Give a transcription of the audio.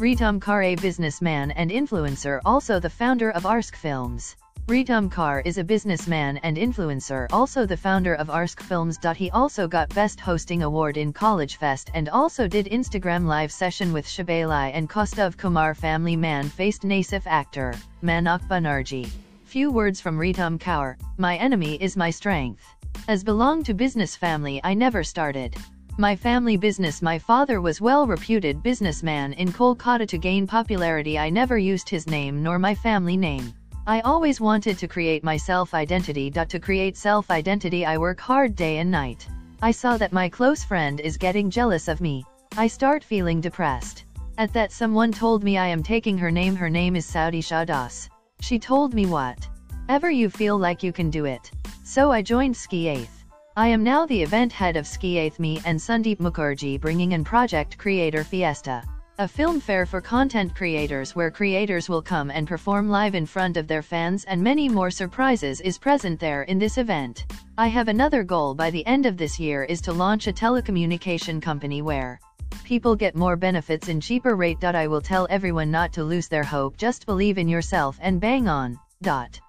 Ritam Kar a businessman and influencer also the founder of Arsk Films. Ritam Kar is a businessman and influencer also the founder of Arsk Films. He also got Best Hosting Award in College Fest and also did Instagram live session with Shabalai and Kostav Kumar family man faced Nasif actor, Manak Banerjee. Few words from Ritam Kar, my enemy is my strength. As belong to business family I never started. My family business My father was well-reputed businessman in Kolkata to gain popularity I never used his name nor my family name. I always wanted to create my self-identity. To create self-identity I work hard day and night. I saw that my close friend is getting jealous of me. I start feeling depressed. At that someone told me I am taking her name her name is Saudi Shahdas. She told me what? Ever you feel like you can do it. So I joined Ski 8th. I am now the event head of Ski 8th Me and Sundeep Mukherjee bringing in Project Creator Fiesta, a film fair for content creators where creators will come and perform live in front of their fans and many more surprises is present there in this event. I have another goal by the end of this year is to launch a telecommunication company where people get more benefits in cheaper rate. I will tell everyone not to lose their hope just believe in yourself and bang on. Dot.